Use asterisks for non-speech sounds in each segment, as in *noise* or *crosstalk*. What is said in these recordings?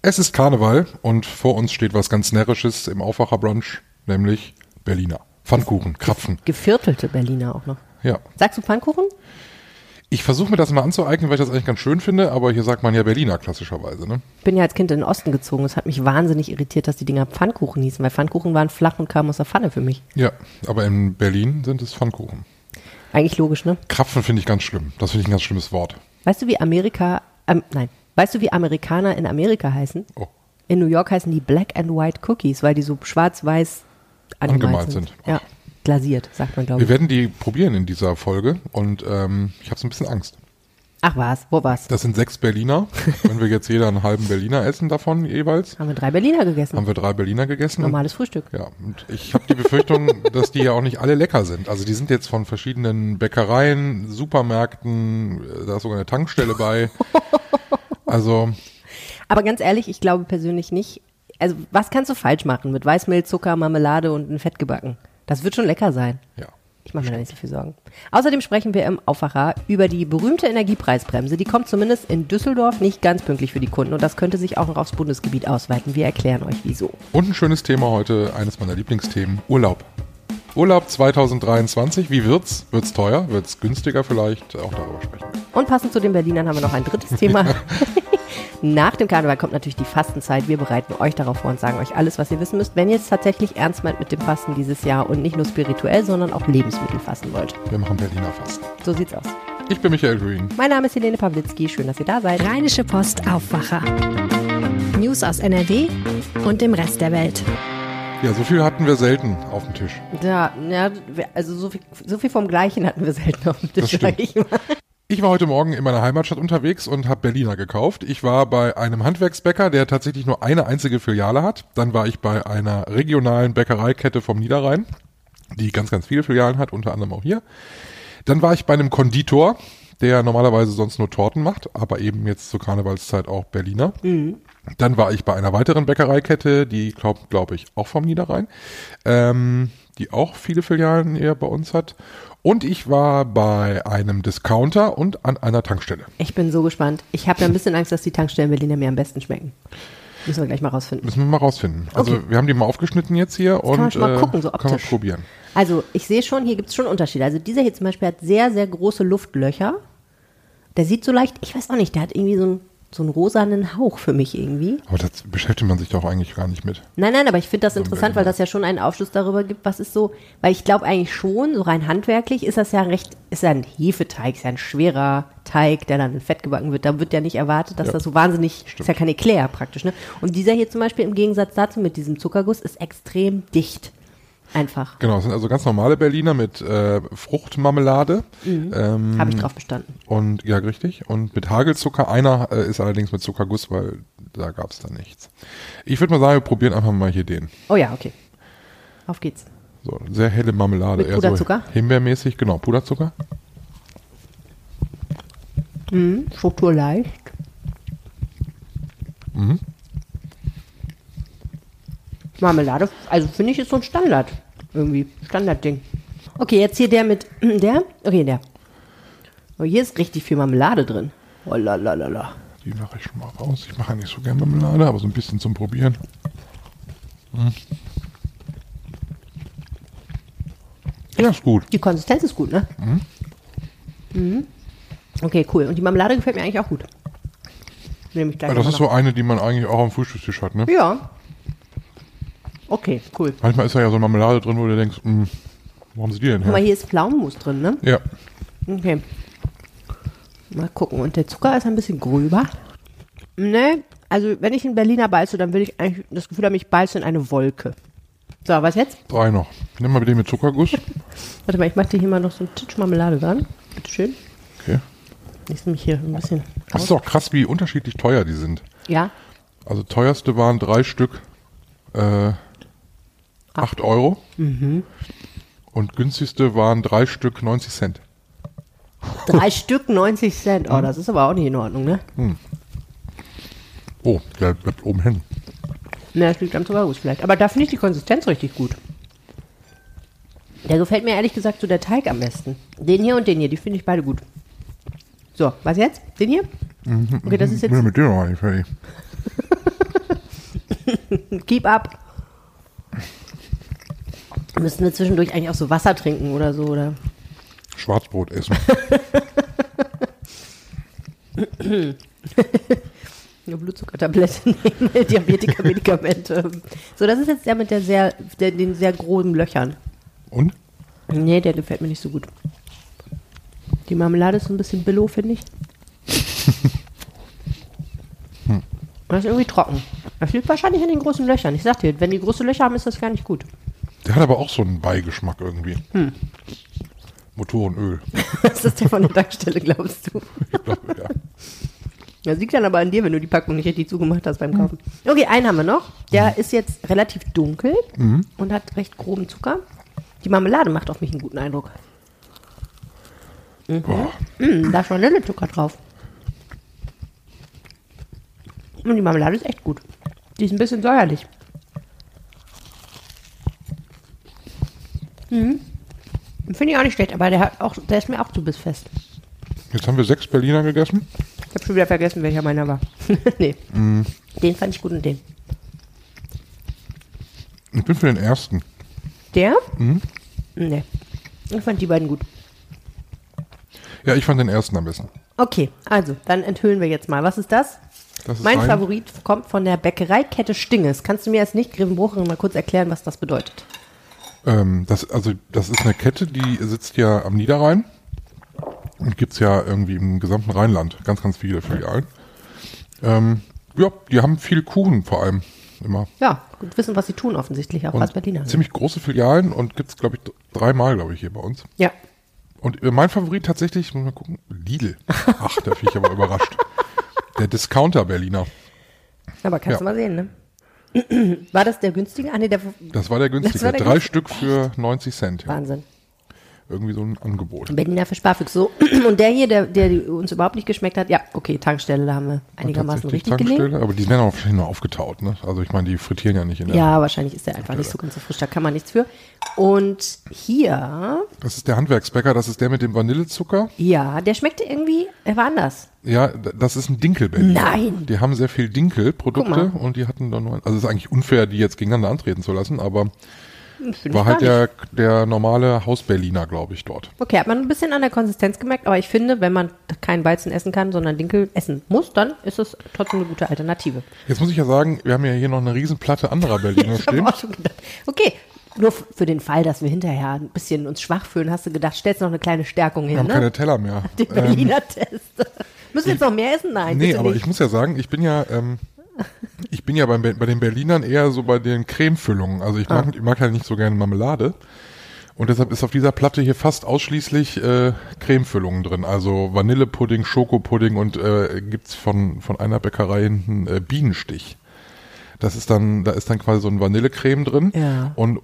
Es ist Karneval und vor uns steht was ganz Närrisches im Aufwacherbrunch, nämlich Berliner. Pfannkuchen, Krapfen. Geviertelte Berliner auch noch. Ja. Sagst du Pfannkuchen? Ich versuche mir das mal anzueignen, weil ich das eigentlich ganz schön finde, aber hier sagt man ja Berliner klassischerweise, ne? Ich bin ja als Kind in den Osten gezogen. Es hat mich wahnsinnig irritiert, dass die Dinger Pfannkuchen hießen, weil Pfannkuchen waren flach und kamen aus der Pfanne für mich. Ja, aber in Berlin sind es Pfannkuchen. Eigentlich logisch, ne? Krapfen finde ich ganz schlimm. Das finde ich ein ganz schlimmes Wort. Weißt du, wie Amerika, ähm, nein, weißt du, wie Amerikaner in Amerika heißen? Oh. In New York heißen die Black and White Cookies, weil die so schwarz-weiß angemalt, Angemalt sind. sind. Ja, glasiert, sagt man, glaube Wir ich. werden die probieren in dieser Folge und ähm, ich habe so ein bisschen Angst. Ach was, wo war's? Das sind sechs Berliner. Wenn wir jetzt jeder einen halben Berliner essen davon jeweils, Haben wir drei Berliner gegessen. haben wir drei Berliner gegessen. Normales Frühstück. Ja, und ich habe die Befürchtung, *laughs* dass die ja auch nicht alle lecker sind. Also die sind jetzt von verschiedenen Bäckereien, Supermärkten, äh, da ist sogar eine Tankstelle bei. *laughs* Also Aber ganz ehrlich, ich glaube persönlich nicht. Also, was kannst du falsch machen mit Weißmehl, Zucker, Marmelade und ein Fett gebacken? Das wird schon lecker sein. ja, Ich mache mir da nicht so viel Sorgen. Außerdem sprechen wir im Aufwacher über die berühmte Energiepreisbremse. Die kommt zumindest in Düsseldorf nicht ganz pünktlich für die Kunden und das könnte sich auch noch aufs Bundesgebiet ausweiten. Wir erklären euch wieso. und ein schönes Thema heute, eines meiner Lieblingsthemen, Urlaub. Urlaub 2023, wie wird's? Wird's teuer? Wird's günstiger vielleicht? Auch darüber sprechen. wir. Und passend zu den Berlinern haben wir noch ein drittes Thema. *laughs* Nach dem Karneval kommt natürlich die Fastenzeit. Wir bereiten euch darauf vor und sagen euch alles, was ihr wissen müsst, wenn ihr es tatsächlich ernst meint mit dem Fasten dieses Jahr und nicht nur spirituell, sondern auch Lebensmittel fasten wollt. Wir machen Berliner Fasten. So sieht's aus. Ich bin Michael Green. Mein Name ist Helene Pawlitzki. Schön, dass ihr da seid. Rheinische Post Aufwacher. News aus NRW und dem Rest der Welt. Ja, so viel hatten wir selten auf dem Tisch. Ja, ja, also so viel, so viel vom Gleichen hatten wir selten auf dem Das Tisch, stimmt. sag ich mal. Ich war heute Morgen in meiner Heimatstadt unterwegs und habe Berliner gekauft. Ich war bei einem Handwerksbäcker, der tatsächlich nur eine einzige Filiale hat. Dann war ich bei einer regionalen Bäckereikette vom Niederrhein, die ganz, ganz viele Filialen hat, unter anderem auch hier. Dann war ich bei einem Konditor, der normalerweise sonst nur Torten macht, aber eben jetzt zur Karnevalszeit auch Berliner. Dann war ich bei einer weiteren Bäckereikette, die glaube glaub ich auch vom Niederrhein, ähm, die auch viele Filialen eher bei uns hat. Und ich war bei einem Discounter und an einer Tankstelle. Ich bin so gespannt. Ich habe ja ein bisschen Angst, dass die Tankstellen Berliner mir am besten schmecken. Müssen wir gleich mal rausfinden. Müssen wir mal rausfinden. Also Okay. wir haben die mal aufgeschnitten jetzt hier und kann man mal äh, gucken, so kann man optisch. probieren. Also, ich sehe schon, hier gibt es schon Unterschiede. Also, dieser hier zum Beispiel hat sehr, sehr große Luftlöcher. Der sieht so leicht, ich weiß auch nicht, der hat irgendwie so einen, so einen rosanen Hauch für mich irgendwie. Aber das beschäftigt man sich doch eigentlich gar nicht mit. Nein, nein, aber ich finde das interessant, weil das ja schon einen Aufschluss darüber gibt, was ist so, weil ich glaube eigentlich schon, so rein handwerklich ist das ja recht, ist ja ein Hefeteig, ist ja ein schwerer Teig, der dann in Fett gebacken wird. Da wird ja nicht erwartet, dass Ja. das so wahnsinnig, ist ja kein Eclair praktisch, ne? Und dieser hier zum Beispiel im Gegensatz dazu mit diesem Zuckerguss ist extrem dicht. Einfach. Genau, es sind also ganz normale Berliner mit äh, Fruchtmarmelade. Ähm, Habe ich drauf bestanden. Und ja, richtig. Und mit Hagelzucker. Einer äh, ist allerdings mit Zuckerguss, weil da gab es dann nichts. Ich würde mal sagen, wir probieren einfach mal hier den. Oh ja, okay. Auf geht's. So, sehr helle Marmelade. Mit Puderzucker? So himbeermäßig, genau, Puderzucker. Struktur leicht. Mhm. Marmelade, also finde ich ist so ein Standard. Irgendwie. Standardding. Okay, jetzt hier der mit. *clears throat* Der? Okay, der. Oh, hier ist richtig viel Marmelade drin. Oh la la la la. Die mache ich schon mal raus. Ich mache ja nicht so gerne Marmelade, aber so ein bisschen zum Probieren. Mhm. Ja, ist gut. Die Konsistenz ist gut, ne? Mhm. Okay, cool. Und die Marmelade gefällt mir eigentlich auch gut. Nehme ich gleich Ja, das ist so eine, die man eigentlich auch am Frühstückstisch hat, ne? Ja. Okay, cool. Manchmal ist da ja so Marmelade drin, wo du denkst, mh, wo haben sie die denn her? hier ist Pflaumenmus drin, ne? Ja, Okay. Mal gucken. Und der Zucker ist ein bisschen gröber. Ne, also wenn ich in Berliner beiße, dann will ich eigentlich das Gefühl haben, ich beiße in eine Wolke. So, was jetzt? drei noch. Nimm mal den mit Zuckerguss. *laughs* Warte mal, ich mache dir hier mal noch so einen Titsch Marmelade dran. Bitteschön. Okay. Ich nehme mich hier ein bisschen Das ist doch krass, wie unterschiedlich teuer die sind. Ja, Also teuerste waren drei Stück äh, 8 Euro. Mhm. Und günstigste waren drei Stück 90 Cent. drei Stück 90 Cent. Oh, das ist aber auch nicht in Ordnung, ne? Oh, der bleibt oben hängen. Ne, das liegt am Zuckerguss vielleicht. Aber da finde ich die Konsistenz richtig gut. Der gefällt mir ehrlich gesagt so der Teig am besten. Den hier und den hier, die finde ich beide gut. So, was jetzt? Den hier? Okay, das ist jetzt Bin mit dir noch nicht fertig. *laughs* Keep up. Müssen wir zwischendurch eigentlich auch so Wasser trinken oder so, oder? Schwarzbrot essen. *laughs* Eine Blutzuckertablette nehmen, *laughs* Diabetiker-Medikamente. So, das ist jetzt der mit der sehr, der, den sehr groben Löchern. Und? Nee, der gefällt mir nicht so gut. Die Marmelade ist so ein bisschen billow, finde ich. Das ist irgendwie trocken. Das liegt wahrscheinlich an den großen Löchern. Ich sag dir, wenn die große Löcher haben, ist das gar nicht gut. Der hat aber auch so einen Beigeschmack irgendwie. Hm. Motorenöl. *laughs* Das ist der von der Tankstelle, glaubst du? Ich glaube, ja. Das liegt dann aber an dir, wenn du die Packung nicht richtig zugemacht hast beim Kaufen. Okay, einen haben wir noch. Der ist jetzt relativ dunkel und hat recht groben Zucker. Die Marmelade macht auf mich einen guten Eindruck. Boah. Mm, da ist Vanillezucker drauf. Und die Marmelade ist echt gut. Die ist ein bisschen säuerlich. Mhm. Finde ich auch nicht schlecht, aber der, hat auch, der ist mir auch zu bissfest. Jetzt haben wir sechs Berliner gegessen. Ich habe schon wieder vergessen, welcher meiner war. *laughs* nee. Den fand ich gut und den. Ich bin für den ersten. Der? Nee. Ich fand die beiden gut. Ja, ich fand den ersten am besten. Okay, also, dann enthüllen wir jetzt mal. Was ist das? Das ist Mein ein- Favorit kommt von der Bäckereikette Stinges. Kannst du mir als Nicht-Grevenbrucherin mal kurz erklären, was das bedeutet? Ähm, das, also, das ist eine Kette, die sitzt ja am Niederrhein und gibt's ja irgendwie im gesamten Rheinland ganz, ganz viele Filialen. Ähm, ja, die haben viel Kuchen vor allem immer. Ja, gut wissen, was sie tun, offensichtlich, auch als Und Berliner. ziemlich große Filialen und gibt's glaube ich, dreimal, glaube ich, hier bei uns. Ja. Und äh, mein Favorit tatsächlich, muss mal gucken, Lidl. Ach, da bin ich aber überrascht. *laughs* Der Discounter Berliner. Aber kannst Ja. du mal sehen, ne? War das der günstige? Ah, nee, der Das war der günstige. War der Drei günstige. Stück für 90 Cent. Ja. Wahnsinn. Irgendwie so ein Angebot. Berliner für Sparfüchs. So. *clears throat* Und der hier, der, der uns überhaupt nicht geschmeckt hat, ja, okay, Tankstelle, da haben wir einigermaßen richtig gelegen. Tankstelle, aber die sind ja auch nur aufgetaut. Ne? Also ich meine, die frittieren ja nicht in der. Ja, wahrscheinlich ist der einfach nicht so ganz so frisch, da kann man nichts für. Und hier, Das ist der Handwerksbäcker, das ist der mit dem Vanillezucker. ja, der schmeckte irgendwie, er war anders. Ja, das ist ein Dinkelberliner. Nein. Die haben sehr viel Dinkelprodukte und die hatten da nur, also es ist eigentlich unfair, die jetzt gegeneinander antreten zu lassen, aber Find war halt der, der normale Hausberliner, glaube ich, dort. Okay, hat man ein bisschen an der Konsistenz gemerkt, aber ich finde, wenn man keinen Weizen essen kann, sondern Dinkel essen muss, dann ist es trotzdem eine gute Alternative. Jetzt muss ich ja sagen, wir haben ja hier noch eine Riesenplatte anderer Berliner *laughs* stehen. auch schon gedacht. Okay, nur für den Fall, dass wir hinterher ein bisschen uns schwach fühlen, hast du gedacht, stellst noch eine kleine Stärkung Wir hin, haben ne? keine Teller mehr. *laughs* Den Berliner Test. *laughs* Müssen wir jetzt noch mehr essen? Nein, Nee, aber nicht. ich muss ja sagen, ich bin ja, ähm, ich bin ja beim, Be- bei den Berlinern eher so bei den Cremefüllungen. Also ich mag, Ah. ich mag halt nicht so gerne Marmelade. Und deshalb ist auf dieser Platte hier fast ausschließlich äh, Cremefüllungen drin. Also Vanillepudding, Schokopudding und äh, gibt's von, von einer Bäckerei hinten äh, Bienenstich. Das ist dann, da ist dann quasi so ein Vanillecreme drin. Ja. Und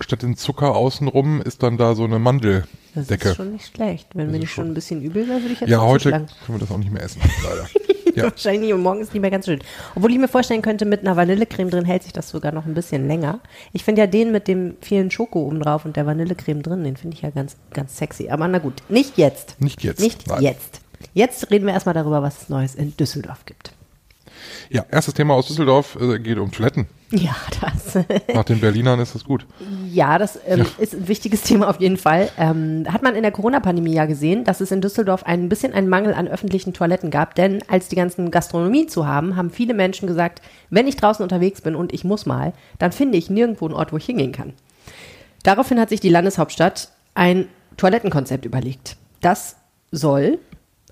statt den Zucker außenrum ist dann da so eine das Mandeldecke. ist schon nicht schlecht. Wenn mir nicht schon ein bisschen übel wäre, würde ich jetzt Ja, heute können wir das auch nicht mehr essen, leider. *laughs* *laughs* ja. Wahrscheinlich und morgen ist nicht mehr ganz schön. Obwohl ich mir vorstellen könnte, mit einer Vanillecreme drin hält sich das sogar noch ein bisschen länger. Ich finde ja den mit dem vielen Schoko oben drauf und der Vanillecreme drin, den finde ich ja ganz, ganz sexy. Aber na gut, nicht jetzt. Nicht jetzt, Nicht nein. jetzt. Jetzt reden wir erstmal darüber, was es Neues in Düsseldorf gibt. Ja, erstes Thema aus Düsseldorf äh, geht um Toiletten. *laughs* Ja, das. Nach den Berlinern ist das gut. Ja, das ähm, ist ein wichtiges *laughs* Thema auf jeden Fall. Ähm, hat man in der Corona-Pandemie ja gesehen, dass es in Düsseldorf ein bisschen einen Mangel an öffentlichen Toiletten gab. Denn als die ganzen Gastronomie zu haben, haben viele Menschen gesagt, wenn ich draußen unterwegs bin und ich muss mal, dann finde ich nirgendwo einen Ort, wo ich hingehen kann. Daraufhin hat sich die Landeshauptstadt ein Toilettenkonzept überlegt. Das soll,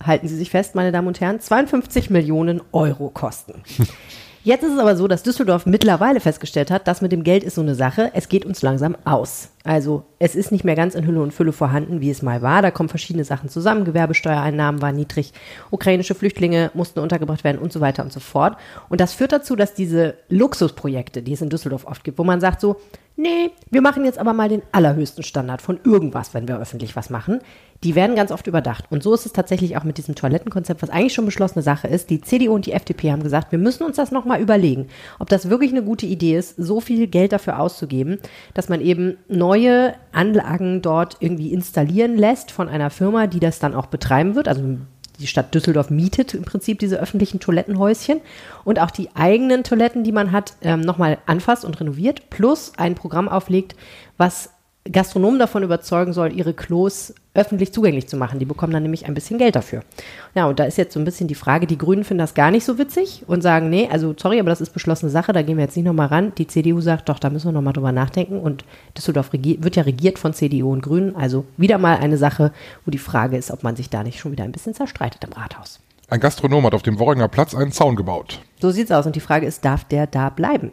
halten Sie sich fest, meine Damen und Herren, 52 Millionen Euro kosten. *laughs* Jetzt ist es aber so, dass Düsseldorf mittlerweile festgestellt hat, das mit dem Geld ist so eine Sache, es geht uns langsam aus. Also es ist nicht mehr ganz in Hülle und Fülle vorhanden, wie es mal war. Da kommen verschiedene Sachen zusammen. Gewerbesteuereinnahmen waren niedrig, ukrainische Flüchtlinge mussten untergebracht werden und so weiter und so fort. Und das führt dazu, dass diese Luxusprojekte, die es in Düsseldorf oft gibt, wo man sagt so, nee, wir machen jetzt aber mal den allerhöchsten Standard von irgendwas, wenn wir öffentlich was machen, die werden ganz oft überdacht. Und so ist es tatsächlich auch mit diesem Toilettenkonzept, was eigentlich schon beschlossene Sache ist. Die CDU und die FDP haben gesagt, wir müssen uns das nochmal überlegen, ob das wirklich eine gute Idee ist, so viel Geld dafür auszugeben, dass man eben neue Anlagen dort irgendwie installieren lässt von einer Firma, die das dann auch betreiben wird. Also die Stadt Düsseldorf mietet im Prinzip diese öffentlichen Toilettenhäuschen und auch die eigenen Toiletten, die man hat, ähm, nochmal anfasst und renoviert, plus ein Programm auflegt, was Gastronomen davon überzeugen soll, ihre Klos öffentlich zugänglich zu machen. Die bekommen dann nämlich ein bisschen Geld dafür. Ja, und da ist jetzt so ein bisschen die Frage, die Grünen finden das gar nicht so witzig und sagen, nee, also sorry, aber das ist beschlossene Sache, da gehen wir jetzt nicht nochmal ran. Die CDU sagt, doch, da müssen wir nochmal drüber nachdenken und Düsseldorf wird ja regiert von CDU und Grünen, also wieder mal eine Sache, wo die Frage ist, ob man sich da nicht schon wieder ein bisschen zerstreitet im Rathaus. Ein Gastronom hat auf dem Worringer Platz einen Zaun gebaut. So sieht's aus und die Frage ist, darf der da bleiben?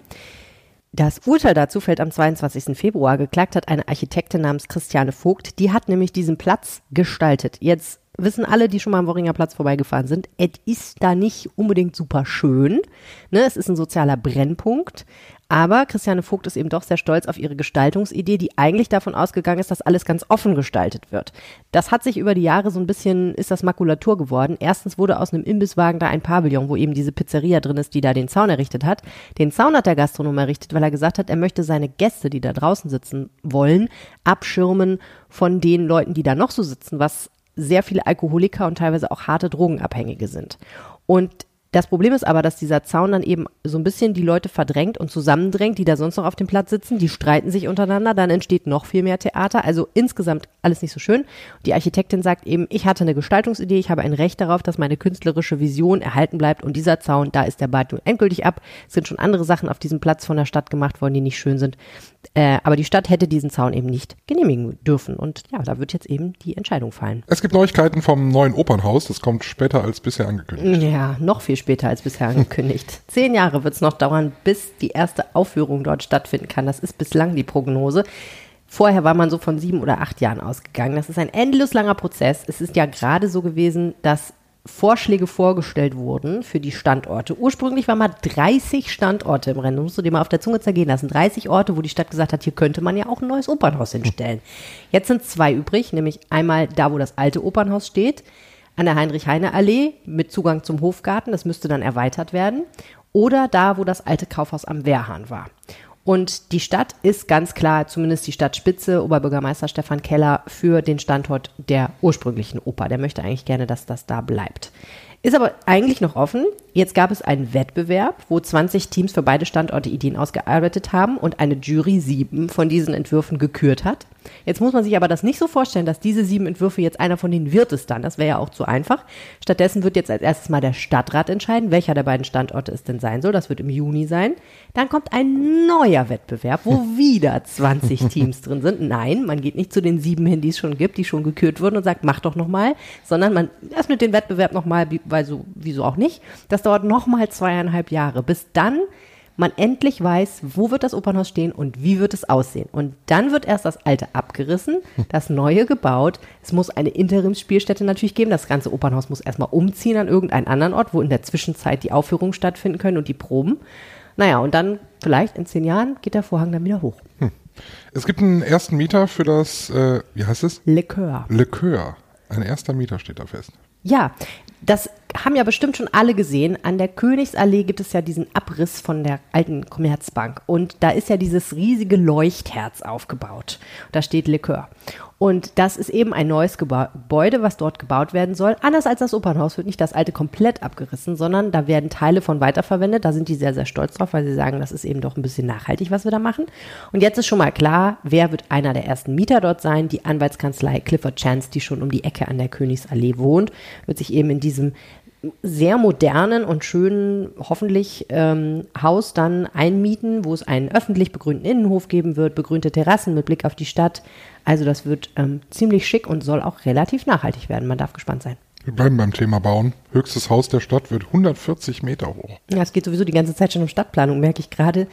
Das Urteil dazu fällt am 22. Februar. Geklagt hat eine Architektin namens Christiane Vogt. Die hat nämlich diesen Platz gestaltet. Jetzt wissen alle, die schon mal am Worringer Platz vorbeigefahren sind, es ist da nicht unbedingt super schön. Ne, es ist ein sozialer Brennpunkt. Aber Christiane Vogt ist eben doch sehr stolz auf ihre Gestaltungsidee, die eigentlich davon ausgegangen ist, dass alles ganz offen gestaltet wird. Das hat sich über die Jahre so ein bisschen, ist das Makulatur geworden. Erstens wurde aus einem Imbisswagen da ein Pavillon, wo eben diese Pizzeria drin ist, die da den Zaun errichtet hat. Den Zaun hat der Gastronom errichtet, weil er gesagt hat, er möchte seine Gäste, die da draußen sitzen wollen, abschirmen von den Leuten, die da noch so sitzen, was sehr viele Alkoholiker und teilweise auch harte Drogenabhängige sind. Und das Problem ist aber, dass dieser Zaun dann eben so ein bisschen die Leute verdrängt und zusammendrängt, die da sonst noch auf dem Platz sitzen. Die streiten sich untereinander, dann entsteht noch viel mehr Theater. Also insgesamt alles nicht so schön. Die Architektin sagt eben, ich hatte eine Gestaltungsidee, ich habe ein Recht darauf, dass meine künstlerische Vision erhalten bleibt und dieser Zaun, da ist der Bad nun endgültig ab. Es sind schon andere Sachen auf diesem Platz von der Stadt gemacht worden, die nicht schön sind. Äh, aber die Stadt hätte diesen Zaun eben nicht genehmigen dürfen. Und ja, da wird jetzt eben die Entscheidung fallen. Es gibt Neuigkeiten vom neuen Opernhaus. Das kommt später als bisher angekündigt. Ja, noch viel später als bisher angekündigt. *laughs* Zehn Jahre wird es noch dauern, bis die erste Aufführung dort stattfinden kann. Das ist bislang die Prognose. Vorher war man so von sieben oder acht Jahren ausgegangen. Das ist ein endlos langer Prozess. Es ist ja gerade so gewesen, dass Vorschläge vorgestellt wurden für die Standorte. Ursprünglich waren mal 30 Standorte im Rennen. Das musst du dir mal auf der Zunge zergehen lassen. 30 Orte, wo die Stadt gesagt hat, hier könnte man ja auch ein neues Opernhaus hinstellen. Jetzt sind zwei übrig, nämlich einmal da, wo das alte Opernhaus steht, an der Heinrich-Heine-Allee mit Zugang zum Hofgarten. Das müsste dann erweitert werden. Oder da, wo das alte Kaufhaus am Wehrhahn war. Und die Stadt ist ganz klar, zumindest die Stadtspitze, Oberbürgermeister Stefan Keller, für den Standort der ursprünglichen Oper. Der möchte eigentlich gerne, dass das da bleibt. Ist aber eigentlich noch offen. Jetzt gab es einen Wettbewerb, wo 20 Teams für beide Standorte Ideen ausgearbeitet haben und eine Jury sieben von diesen Entwürfen gekürt hat. Jetzt muss man sich aber das nicht so vorstellen, dass diese sieben Entwürfe jetzt einer von denen wird es dann. Das wäre ja auch zu einfach. Stattdessen wird jetzt als erstes mal der Stadtrat entscheiden, welcher der beiden Standorte es denn sein soll. Das wird im Juni sein. Dann kommt ein neuer Wettbewerb, wo wieder 20 *laughs* Teams drin sind. Nein, man geht nicht zu den sieben hin, die es schon gibt, die schon gekürt wurden und sagt, mach doch nochmal, sondern man öffnet den Wettbewerb nochmal, weil so, wieso auch nicht. Das dauert nochmal zweieinhalb Jahre, bis dann man endlich weiß, wo wird das Opernhaus stehen und wie wird es aussehen. Und dann wird erst das alte abgerissen, das neue gebaut. Es muss eine Interimsspielstätte natürlich geben. Das ganze Opernhaus muss erstmal umziehen an irgendeinen anderen Ort, wo in der Zwischenzeit die Aufführungen stattfinden können und die Proben. Naja, und dann vielleicht in zehn Jahren geht der Vorhang dann wieder hoch. Hm. Es gibt einen ersten Mieter für das, äh, wie heißt es? Likör. Likör. Ein erster Mieter steht da fest. Ja, das haben ja bestimmt schon alle gesehen. An der Königsallee gibt es ja diesen Abriss von der alten Commerzbank. Und da ist ja dieses riesige Leuchtherz aufgebaut. Da steht Likör. Und das ist eben ein neues Gebäude, was dort gebaut werden soll. Anders als das Opernhaus wird nicht das alte komplett abgerissen, sondern da werden Teile von weiterverwendet. Da sind die sehr, sehr stolz drauf, weil sie sagen, das ist eben doch ein bisschen nachhaltig, was wir da machen. Und jetzt ist schon mal klar, wer wird einer der ersten Mieter dort sein. Die Anwaltskanzlei Clifford Chance, die schon um die Ecke an der Königsallee wohnt, wird sich eben in diesem sehr modernen und schönen, hoffentlich, ähm, Haus dann einmieten, wo es einen öffentlich begrünten Innenhof geben wird, begrünte Terrassen mit Blick auf die Stadt. Also das wird ähm, ziemlich schick und soll auch relativ nachhaltig werden. Man darf gespannt sein. Wir bleiben beim Thema Bauen. Höchstes Haus der Stadt wird 140 Meter hoch. Ja, es geht sowieso die ganze Zeit schon um Stadtplanung, merke ich gerade.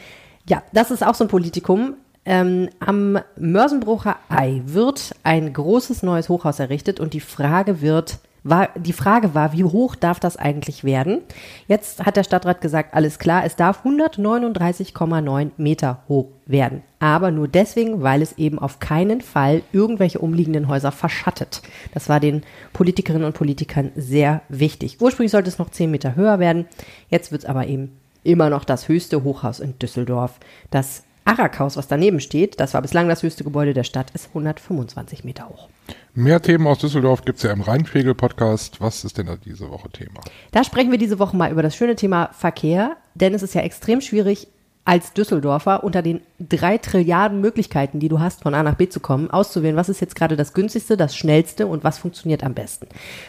Ja, das ist auch so ein Politikum. Ähm, am Mörsenbrucher Ei wird ein großes neues Hochhaus errichtet und die Frage wird, war, die Frage war, wie hoch darf das eigentlich werden? Jetzt hat der Stadtrat gesagt, alles klar, es darf 139,9 Meter hoch werden. Aber nur deswegen, weil es eben auf keinen Fall irgendwelche umliegenden Häuser verschattet. Das war den Politikerinnen und Politikern sehr wichtig. Ursprünglich sollte es noch 10 Meter höher werden. Jetzt wird es aber eben immer noch das höchste Hochhaus in Düsseldorf, das Arrakhaus, was daneben steht, das war bislang das höchste Gebäude der Stadt, ist 125 Meter hoch. Mehr Themen aus Düsseldorf gibt's ja im Rheinpegel-Podcast. Was ist denn da diese Woche Thema? Da sprechen wir diese Woche mal über das schöne Thema Verkehr, denn es ist ja extrem schwierig, als Düsseldorfer unter den drei Trilliarden Möglichkeiten, die du hast, von A nach B zu kommen, auszuwählen, was ist jetzt gerade das günstigste, das schnellste und was funktioniert am besten.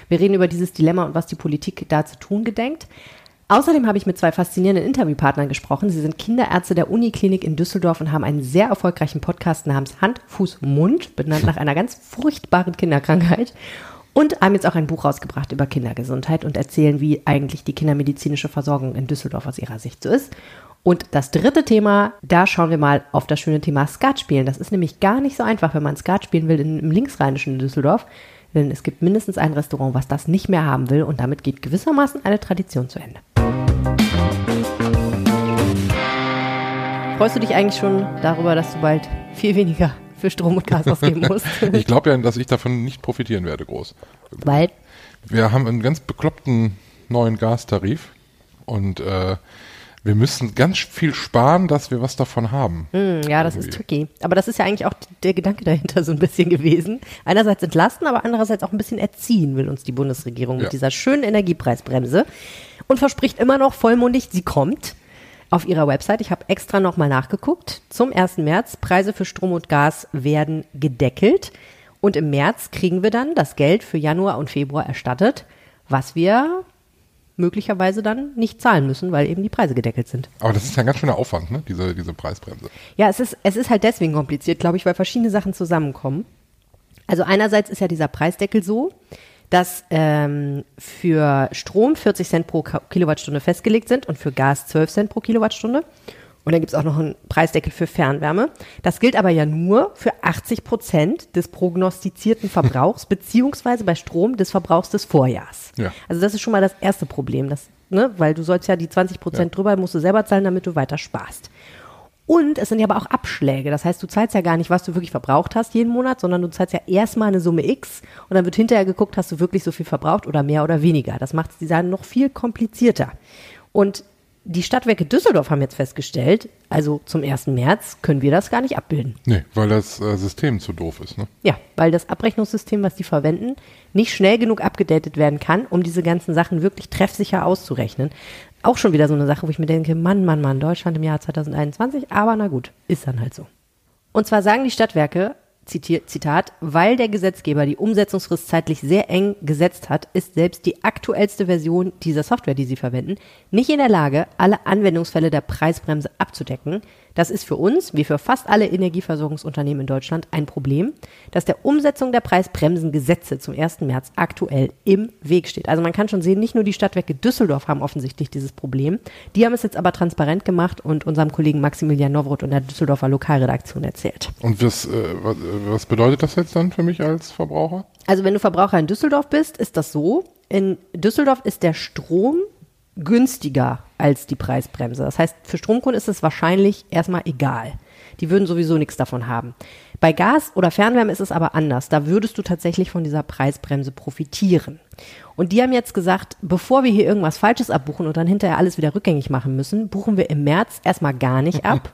Wir reden über dieses Dilemma und was die Politik da zu tun gedenkt. Außerdem habe ich mit zwei faszinierenden Interviewpartnern gesprochen. Sie sind Kinderärzte der Uniklinik in Düsseldorf und haben einen sehr erfolgreichen Podcast namens Hand, Fuß, Mund, benannt nach einer ganz furchtbaren Kinderkrankheit. Und haben jetzt auch ein Buch rausgebracht über Kindergesundheit und erzählen, wie eigentlich die kindermedizinische Versorgung in Düsseldorf aus ihrer Sicht so ist. Und das dritte Thema, da schauen wir mal auf das schöne Thema Skat spielen. Das ist nämlich gar nicht so einfach, wenn man Skat spielen will im linksrheinischen Düsseldorf. Denn es gibt mindestens ein Restaurant, was das nicht mehr haben will. Und damit geht gewissermaßen eine Tradition zu Ende. Freust du dich eigentlich schon darüber, dass du bald viel weniger für Strom und Gas ausgeben *laughs* musst? Ich glaube ja, dass ich davon nicht profitieren werde, groß. Weil? Wir haben einen ganz bekloppten neuen Gastarif und äh, wir müssen ganz viel sparen, dass wir was davon haben. Mm, ja, das Irgendwie. ist tricky. Aber das ist ja eigentlich auch der Gedanke dahinter so ein bisschen gewesen. Einerseits entlasten, aber andererseits auch ein bisschen erziehen will uns die Bundesregierung ja. mit dieser schönen Energiepreisbremse und verspricht immer noch vollmundig, sie kommt auf ihrer Website. Ich habe extra nochmal nachgeguckt. Zum 1. März, Preise für Strom und Gas werden gedeckelt. Und im März kriegen wir dann das Geld für Januar und Februar erstattet, was wir möglicherweise dann nicht zahlen müssen, weil eben die Preise gedeckelt sind. Aber das ist ja ein ganz schöner Aufwand, ne? diese, diese Preisbremse. Ja, es ist, es ist halt deswegen kompliziert, glaube ich, weil verschiedene Sachen zusammenkommen. Also einerseits ist ja dieser Preisdeckel so, dass ähm, für Strom 40 Cent pro Kilowattstunde festgelegt sind und für Gas 12 Cent pro Kilowattstunde. Und dann gibt es auch noch einen Preisdeckel für Fernwärme. Das gilt aber ja nur für 80 Prozent des prognostizierten Verbrauchs, *laughs* beziehungsweise bei Strom des Verbrauchs des Vorjahrs. Ja. Also das ist schon mal das erste Problem, das, ne, weil du sollst ja die 20 Prozent ja. drüber, musst du selber zahlen, damit du weiter sparst. Und es sind ja aber auch Abschläge. Das heißt, du zahlst ja gar nicht, was du wirklich verbraucht hast jeden Monat, sondern du zahlst ja erstmal eine Summe X und dann wird hinterher geguckt, hast du wirklich so viel verbraucht oder mehr oder weniger. Das macht die Sache noch viel komplizierter. Und die Stadtwerke Düsseldorf haben jetzt festgestellt, also zum 1. März können wir das gar nicht abbilden. Nee, weil das äh, System zu doof ist, ne? Ja, weil das Abrechnungssystem, was die verwenden, nicht schnell genug abgedatet werden kann, um diese ganzen Sachen wirklich treffsicher auszurechnen. Auch schon wieder so eine Sache, wo ich mir denke, Mann, Mann, Mann, Deutschland im Jahr 2021, aber na gut, ist dann halt so. Und zwar sagen die Stadtwerke, Zitat, weil der Gesetzgeber die Umsetzungsfrist zeitlich sehr eng gesetzt hat, ist selbst die aktuellste Version dieser Software, die sie verwenden, nicht in der Lage, alle Anwendungsfälle der Preisbremse abzudecken. Das ist für uns, wie für fast alle Energieversorgungsunternehmen in Deutschland, ein Problem, das der Umsetzung der Preisbremsengesetze zum 1. März aktuell im Weg steht. Also man kann schon sehen, nicht nur die Stadtwerke Düsseldorf haben offensichtlich dieses Problem. Die haben es jetzt aber transparent gemacht und unserem Kollegen Maximilian Nowroth und der Düsseldorfer Lokalredaktion erzählt. Und was, äh, was bedeutet das jetzt dann für mich als Verbraucher? Also wenn du Verbraucher in Düsseldorf bist, ist das so. In Düsseldorf ist der Strom günstiger als die Preisbremse. Das heißt, für Stromkunden ist es wahrscheinlich erstmal egal. Die würden sowieso nichts davon haben. Bei Gas oder Fernwärme ist es aber anders. Da würdest du tatsächlich von dieser Preisbremse profitieren. Und die haben jetzt gesagt, bevor wir hier irgendwas Falsches abbuchen und dann hinterher alles wieder rückgängig machen müssen, buchen wir im März erstmal gar nicht *laughs* ab.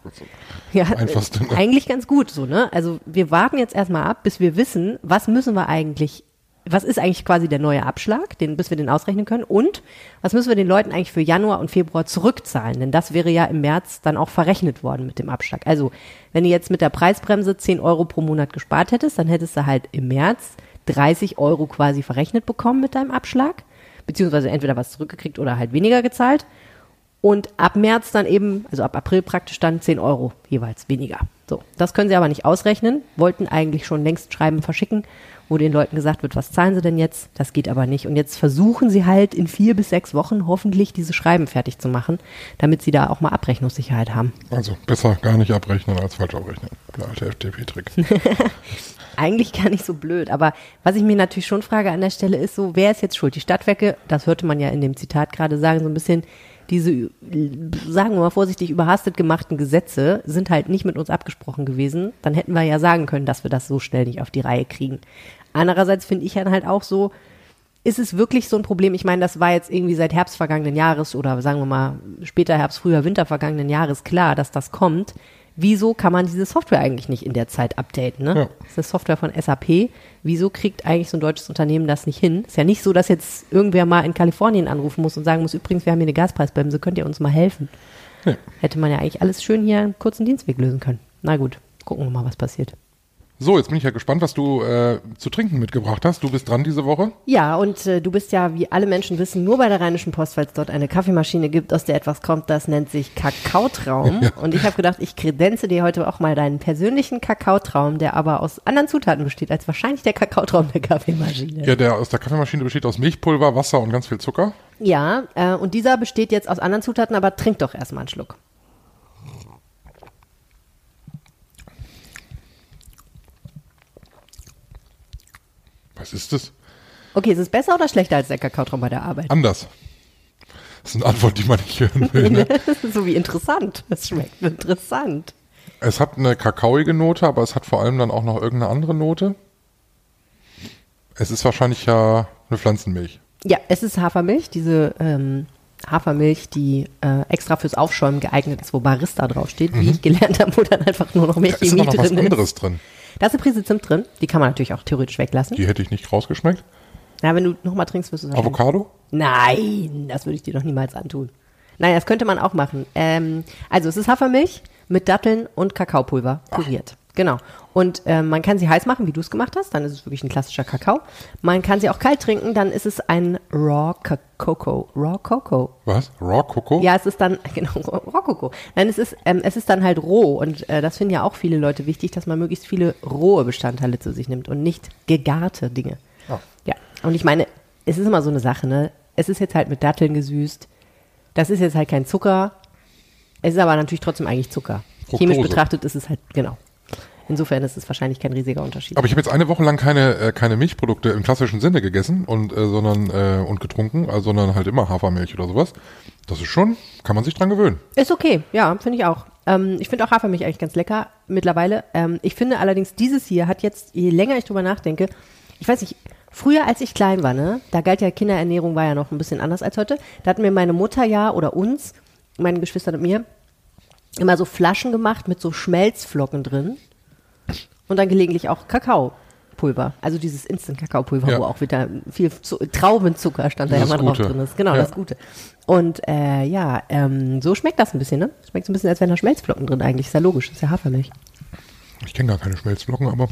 ja, Einfachste, ne? eigentlich ganz gut so, ne? Also wir warten jetzt erstmal ab, bis wir wissen, was müssen wir eigentlich was ist eigentlich quasi der neue Abschlag, den, bis wir den ausrechnen können? Und was müssen wir den Leuten eigentlich für Januar und Februar zurückzahlen? Denn das wäre ja im März dann auch verrechnet worden mit dem Abschlag. Also, wenn du jetzt mit der Preisbremse 10 Euro pro Monat gespart hättest, dann hättest du halt im März 30 Euro quasi verrechnet bekommen mit deinem Abschlag. Beziehungsweise entweder was zurückgekriegt oder halt weniger gezahlt. Und ab März dann eben, also ab April praktisch dann 10 Euro jeweils weniger. So, das können sie aber nicht ausrechnen, wollten eigentlich schon längst Schreiben verschicken wo den Leuten gesagt wird, was zahlen sie denn jetzt? Das geht aber nicht. Und jetzt versuchen sie halt in vier bis sechs Wochen hoffentlich diese Schreiben fertig zu machen, damit sie da auch mal Abrechnungssicherheit haben. Also besser gar nicht abrechnen als falsch abrechnen. Der alte FDP-Trick. *laughs* Eigentlich gar nicht so blöd. Aber was ich mir natürlich schon frage an der Stelle ist so, wer ist jetzt schuld? Die Stadtwerke, das hörte man ja in dem Zitat gerade sagen, so ein bisschen, diese, sagen wir mal vorsichtig, überhastet gemachten Gesetze sind halt nicht mit uns abgesprochen gewesen. Dann hätten wir ja sagen können, dass wir das so schnell nicht auf die Reihe kriegen. Andererseits finde ich dann halt auch so, ist es wirklich so ein Problem? Ich meine, das war jetzt irgendwie seit Herbst vergangenen Jahres oder sagen wir mal später Herbst, früher Winter vergangenen Jahres klar, dass das kommt. wieso kann man diese Software eigentlich nicht in der Zeit updaten? Ne? Ja. Das ist eine Software von SAP. Wieso kriegt eigentlich so ein deutsches Unternehmen das nicht hin? Ist ja nicht so, dass jetzt irgendwer mal in Kalifornien anrufen muss und sagen muss, übrigens, wir haben hier eine Gaspreisbremse, könnt ihr uns mal helfen? Nee. Hätte man ja eigentlich alles schön hier einen kurzen Dienstweg lösen können. Na gut, gucken wir mal, was passiert. So, jetzt bin ich ja gespannt, was du äh, zu trinken mitgebracht hast. Du bist dran diese Woche. Ja, und äh, du bist ja, wie alle Menschen wissen, nur bei der Rheinischen Post, weil es dort eine Kaffeemaschine gibt, aus der etwas kommt, das nennt sich Kakaotraum. Und ich habe gedacht, ich kredenze dir heute auch mal deinen persönlichen Kakaotraum, der aber aus anderen Zutaten besteht, als wahrscheinlich der Kakaotraum der Kaffeemaschine. Ja, der aus der Kaffeemaschine besteht aus Milchpulver, Wasser und ganz viel Zucker. Ja, äh, und dieser besteht jetzt aus anderen Zutaten, aber trink doch erstmal einen Schluck. Was ist das? Okay, ist es besser oder schlechter als der Kakaotraum bei der Arbeit? Anders. Das ist eine Antwort, die man nicht hören will. Ne? *laughs* so wie interessant. Das schmeckt interessant. es hat eine kakaoige Note, aber es hat vor allem dann auch noch irgendeine andere Note. Es ist wahrscheinlich ja eine Pflanzenmilch. Ja, es ist Hafermilch, diese ähm, Hafermilch, die äh, extra fürs Aufschäumen geeignet ist, wo Barista draufsteht, wie ich gelernt habe, wo dann einfach nur noch mehr Mhm. Da ist Chemie aber noch was drin anderes ist. drin. Da ist eine Prise Zimt drin, die kann man natürlich auch theoretisch weglassen. Die hätte ich nicht rausgeschmeckt. Ja, wenn du nochmal trinkst, wirst du es Avocado? Nein, das würde ich dir doch niemals antun. Nein, das könnte man auch machen. Ähm, also es ist Hafermilch mit Datteln und Kakaopulver puriert. Genau. Und ähm, man kann sie heiß machen, wie du es gemacht hast, dann ist es wirklich ein klassischer Kakao. Man kann sie auch kalt trinken, dann ist es ein Raw Cocoa. Raw Cocoa. Was? Raw Cocoa? Ja, es ist dann, *laughs* genau, Raw Cocoa. Nein, es ist, ähm, es ist dann halt roh und äh, das finden ja auch viele Leute wichtig, dass man möglichst viele rohe Bestandteile zu sich nimmt und nicht gegarte Dinge. Ja. Ja, und ich meine, es ist immer so eine Sache, ne? Es ist jetzt halt mit Datteln gesüßt. Das ist jetzt halt kein Zucker. Es ist aber natürlich trotzdem eigentlich Zucker. Fructose. Chemisch betrachtet ist es halt, genau. Insofern ist es wahrscheinlich kein riesiger Unterschied. Aber ich habe jetzt eine Woche lang keine, äh, keine Milchprodukte im klassischen Sinne gegessen und äh, sondern äh, und getrunken, also, sondern halt immer Hafermilch oder sowas. Das ist schon, kann man sich dran gewöhnen. Ist okay, ja, finde ich auch. Ähm, ich finde auch Hafermilch eigentlich ganz lecker mittlerweile. Ähm, ich finde allerdings, dieses hier hat jetzt, je länger ich drüber nachdenke, ich weiß nicht, früher als ich klein war, ne, da galt ja Kinderernährung war ja noch ein bisschen anders als heute. Da hat mir meine Mutter ja oder uns, meine Geschwister und mir, immer so Flaschen gemacht mit so Schmelzflocken drin und dann gelegentlich auch Kakaopulver. Also dieses Instant-Kakaopulver, Ja. wo auch wieder viel Zu Traubenzucker stand da ja immer drauf Gute. drin ist. Genau, Ja. das Gute. Und äh, ja, ähm, so schmeckt das ein bisschen, ne? Schmeckt so ein bisschen, als wären da Schmelzflocken drin eigentlich. Ist ja logisch, ist ja Hafermilch. Ich kenne gar keine Schmelzflocken, aber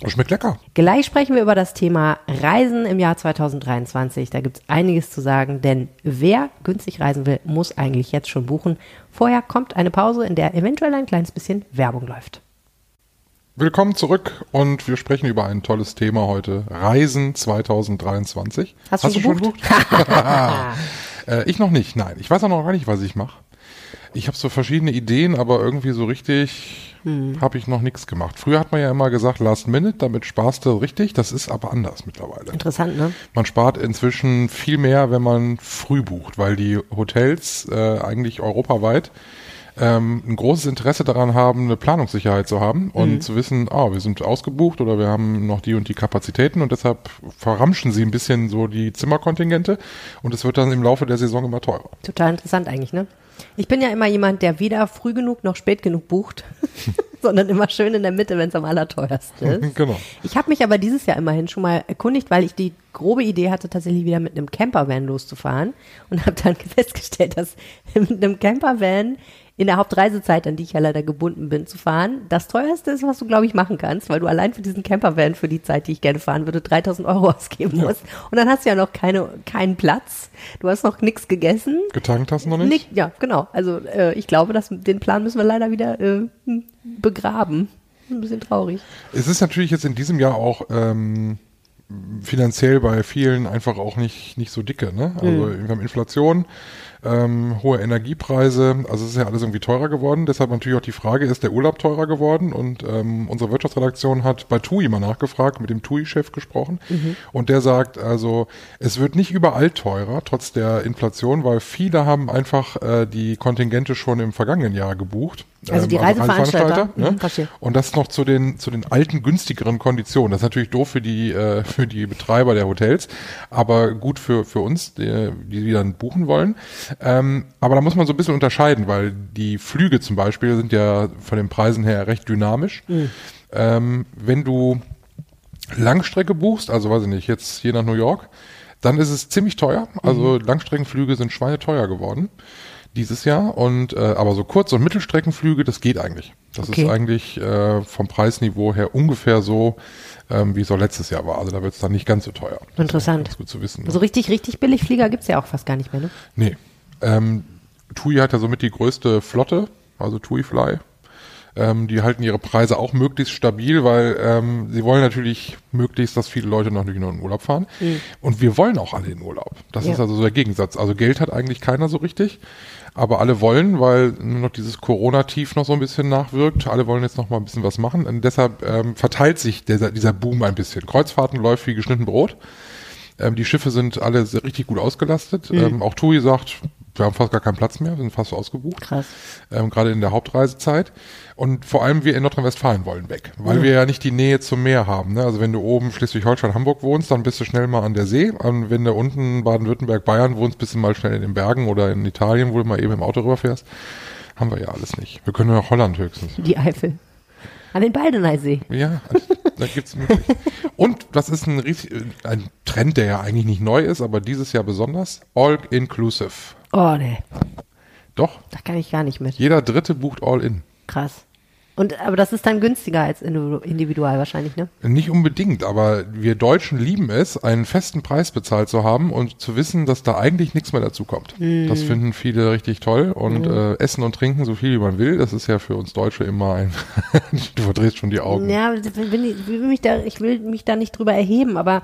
das schmeckt lecker. Gleich sprechen wir über das Thema Reisen im Jahr 2023. Da gibt es einiges zu sagen, denn wer günstig reisen will, muss eigentlich jetzt schon buchen. Vorher kommt eine Pause, in der eventuell ein kleines bisschen Werbung läuft. Willkommen zurück und wir sprechen über ein tolles Thema heute. Reisen 2023. Hast du schon gebucht? gebucht? *laughs* *laughs* äh, ich noch nicht, nein. Ich weiß auch noch gar nicht, was ich mache. Ich habe so verschiedene Ideen, aber irgendwie so richtig Hm. habe ich noch nichts gemacht. Früher hat man ja immer gesagt, Last Minute, damit sparst du richtig. Das ist aber anders mittlerweile. Interessant, ne? Man spart inzwischen viel mehr, wenn man früh bucht, weil die Hotels äh, eigentlich europaweit ähm, ein großes Interesse daran haben, eine Planungssicherheit zu haben und zu wissen, ah, wir sind ausgebucht oder wir haben noch die und die Kapazitäten und deshalb verramschen sie ein bisschen so die Zimmerkontingente und es wird dann im Laufe der Saison immer teurer. Total interessant eigentlich, ne? Ich bin ja immer jemand, der weder früh genug noch spät genug bucht, *laughs* sondern immer schön in der Mitte, wenn es am allerteuersten *laughs* ist. Genau. Ich habe mich aber dieses Jahr immerhin schon mal erkundigt, weil ich die grobe Idee hatte, tatsächlich wieder mit einem Campervan loszufahren und habe dann *laughs* festgestellt, dass mit einem Campervan in der Hauptreisezeit, an die ich ja leider gebunden bin, zu fahren, das teuerste ist, was du, glaube ich, machen kannst, weil du allein für diesen Campervan für die Zeit, die ich gerne fahren würde, 3000 Euro *laughs* ausgeben musst. Und dann hast du ja noch keine, keinen Platz. Du hast noch nichts gegessen. Getankt hast du noch nicht? Nick, ja, genau. Also äh, ich glaube, dass den Plan müssen wir leider wieder äh, begraben. Ein bisschen traurig. Es ist natürlich jetzt in diesem Jahr auch ähm, finanziell bei vielen einfach auch nicht, nicht so dicke. Ne? Also wir haben Inflation, ähm, hohe Energiepreise, also es ist ja alles irgendwie teurer geworden. Deshalb natürlich auch die Frage, ist der Urlaub teurer geworden? Und ähm, unsere Wirtschaftsredaktion hat bei TUI mal nachgefragt, mit dem TUI-Chef gesprochen. Und der sagt also, es wird nicht überall teurer, trotz der Inflation, weil viele haben einfach äh, die Kontingente schon im vergangenen Jahr gebucht. Also die Ähm, Reiseveranstalter. ne? Mhm, verstehe. Und das noch zu den, zu den alten, günstigeren Konditionen. Das ist natürlich doof für die, äh, *laughs* für die Betreiber der Hotels, aber gut für, für uns, die, die, die dann buchen wollen. Ähm, aber da muss man so ein bisschen unterscheiden, weil die Flüge zum Beispiel sind ja von den Preisen her recht dynamisch. Ähm, wenn du Langstrecke buchst, also weiß ich nicht, jetzt hier nach New York, dann ist es ziemlich teuer. Also Langstreckenflüge sind schweineteuer geworden dieses Jahr und äh, aber so Kurz- und Mittelstreckenflüge, das geht eigentlich. Das Okay. ist eigentlich äh, vom Preisniveau her ungefähr so, ähm, wie es auch letztes Jahr war. Also da wird es dann nicht ganz so teuer. Interessant. Das ist gut zu wissen. Ne? So richtig, richtig billig Flieger gibt's ja auch fast gar nicht mehr, ne? Nee. Ähm, TUI hat ja somit die größte Flotte, also TUI Fly. Ähm, die halten ihre Preise auch möglichst stabil, weil ähm, sie wollen natürlich möglichst, dass viele Leute noch in den Urlaub fahren. Und wir wollen auch alle in Urlaub. Das Ja. ist also so der Gegensatz. Also Geld hat eigentlich keiner so richtig, aber alle wollen, weil nur noch dieses Corona-Tief noch so ein bisschen nachwirkt. Alle wollen jetzt noch mal ein bisschen was machen. Und deshalb ähm, verteilt sich dieser, dieser Boom ein bisschen. Kreuzfahrten läuft wie geschnitten Brot. Ähm, die Schiffe sind alle sehr, richtig gut ausgelastet. Ähm, auch TUI sagt, wir haben fast gar keinen Platz mehr, wir sind fast ausgebucht. Krass. Ähm, gerade in der Hauptreisezeit. Und vor allem wir in Nordrhein-Westfalen wollen weg, weil wir ja nicht die Nähe zum Meer haben. Ne? Also wenn du oben Schleswig-Holstein, Hamburg wohnst, dann bist du schnell mal an der See. Und wenn du unten Baden-Württemberg, Bayern wohnst, bist du mal schnell in den Bergen oder in Italien, wo du mal eben im Auto rüberfährst. Haben wir ja alles nicht. Wir können nur nach Holland höchstens. Die Eifel. An den Baldeneysee. Ja, da gibt's möglich. Und das ist ein, riesig, ein Trend, der ja eigentlich nicht neu ist, aber dieses Jahr besonders. All inclusive. Oh, nee. Doch, Da kann ich gar nicht mit. jeder Dritte bucht All in. Krass. Und, aber das ist dann günstiger als individu- individual wahrscheinlich, ne? Nicht unbedingt, aber wir Deutschen lieben es, einen festen Preis bezahlt zu haben und zu wissen, dass da eigentlich nichts mehr dazu kommt. Das finden viele richtig toll und äh, essen und trinken so viel wie man will. Das ist ja für uns Deutsche immer ein. *laughs* du verdrehst schon die Augen. Ja, ich, will mich da, ich will mich da nicht drüber erheben, aber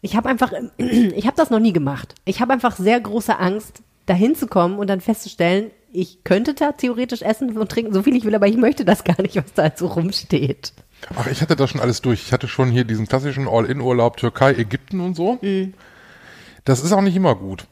ich habe einfach, *clears throat* ich habe das noch nie gemacht. Ich habe einfach sehr große Angst, dahin zu kommen und dann festzustellen, ich könnte da theoretisch essen und trinken, so viel ich will, aber ich möchte das gar nicht, was da halt so rumsteht. Ach, ich hatte das schon alles durch. Ich hatte schon hier diesen klassischen All-in-Urlaub Türkei, Ägypten und so. Das ist auch nicht immer gut.